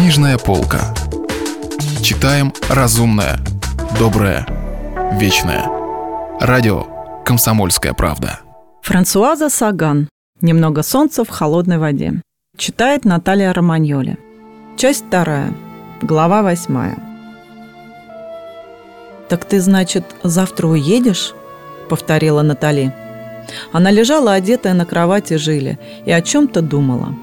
Книжная полка. Читаем разумное, доброе, вечное. Радио «Комсомольская правда». Франсуаза Саган. «Немного солнца в холодной воде». Читает Наталья Романьоли. Часть вторая. Глава восьмая. «Так ты, значит, завтра уедешь?» – повторила Натали. Она лежала одетая на кровати Жили и о чем-то думала.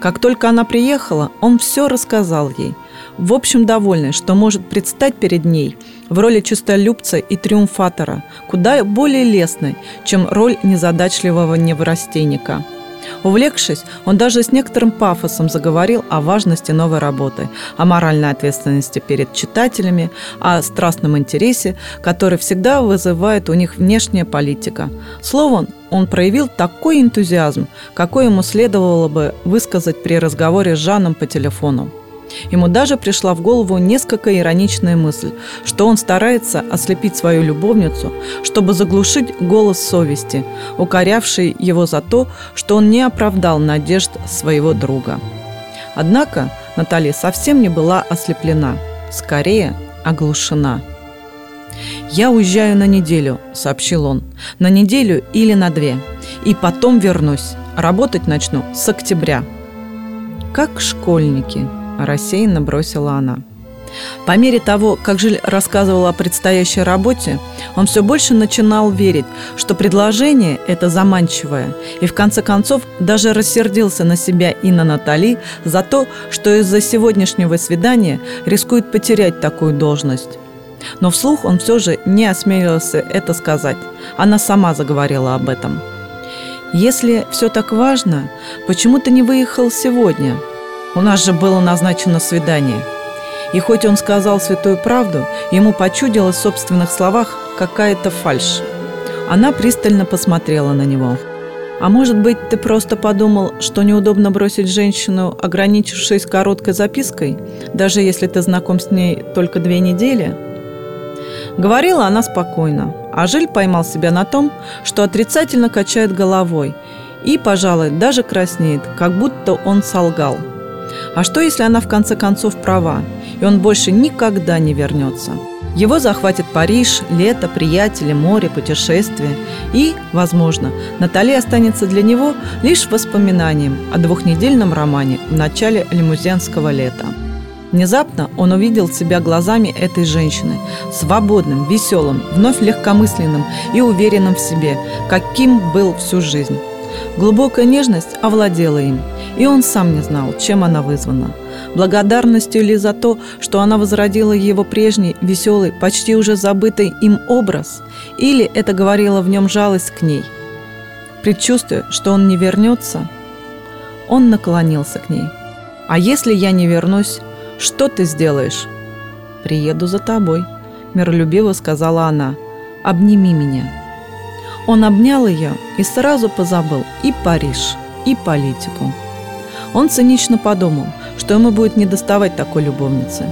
Как только она приехала, он все рассказал ей. В общем, довольный, что может предстать перед ней в роли чистолюбца и триумфатора, куда более лестной, чем роль незадачливого неврастенника – Увлекшись, он даже с некоторым пафосом заговорил о важности новой работы, о моральной ответственности перед читателями, о страстном интересе, который всегда вызывает у них внешняя политика. Словом, он проявил такой энтузиазм, какой ему следовало бы высказать при разговоре с Жаном по телефону. Ему даже пришла в голову несколько ироничная мысль, что он старается ослепить свою любовницу, чтобы заглушить голос совести, укорявший его за то, что он не оправдал надежд своего друга. Однако Наталья совсем не была ослеплена, скорее оглушена. «Я уезжаю на неделю», — сообщил он. «На неделю или на две. И потом вернусь. Работать начну с октября». «Как школьники», рассеянно бросила она. По мере того, как Жиль рассказывал о предстоящей работе, он все больше начинал верить, что предложение это заманчивое, и в конце концов даже рассердился на себя и на Натали за то, что из-за сегодняшнего свидания рискует потерять такую должность. Но вслух он все же не осмелился это сказать. Она сама заговорила об этом. «Если все так важно, почему ты не выехал сегодня?» У нас же было назначено свидание. И хоть он сказал святую правду, ему почудилось в собственных словах какая-то фальшь. Она пристально посмотрела на него. «А может быть, ты просто подумал, что неудобно бросить женщину, ограничившись короткой запиской, даже если ты знаком с ней только две недели?» Говорила она спокойно, а Жиль поймал себя на том, что отрицательно качает головой и, пожалуй, даже краснеет, как будто он солгал – а что, если она в конце концов права, и он больше никогда не вернется? Его захватит Париж, лето, приятели, море, путешествия. И, возможно, Натали останется для него лишь воспоминанием о двухнедельном романе в начале лимузенского лета. Внезапно он увидел себя глазами этой женщины, свободным, веселым, вновь легкомысленным и уверенным в себе, каким был всю жизнь. Глубокая нежность овладела им, и он сам не знал, чем она вызвана. Благодарностью ли за то, что она возродила его прежний, веселый, почти уже забытый им образ, или это говорило в нем жалость к ней. Предчувствуя, что он не вернется, он наклонился к ней. «А если я не вернусь, что ты сделаешь?» «Приеду за тобой», – миролюбиво сказала она. «Обними меня». Он обнял ее и сразу позабыл и Париж, и политику. Он цинично подумал, что ему будет недоставать такой любовницы.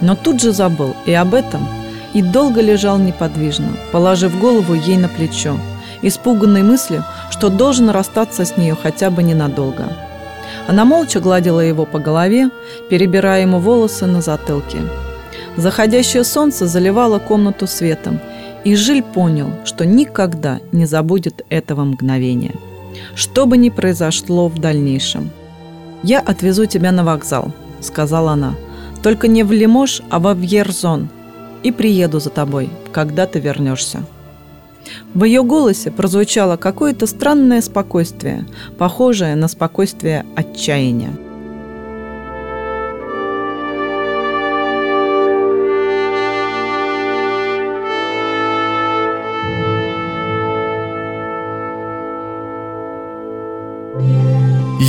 Но тут же забыл и об этом, и долго лежал неподвижно, положив голову ей на плечо, испуганной мыслью, что должен расстаться с нею хотя бы ненадолго. Она молча гладила его по голове, перебирая ему волосы на затылке. Заходящее солнце заливало комнату светом, и Жиль понял, что никогда не забудет этого мгновения. Что бы ни произошло в дальнейшем. «Я отвезу тебя на вокзал», — сказала она. «Только не в Лимож, а во Вьерзон. И приеду за тобой, когда ты вернешься». В ее голосе прозвучало какое-то странное спокойствие, похожее на спокойствие отчаяния.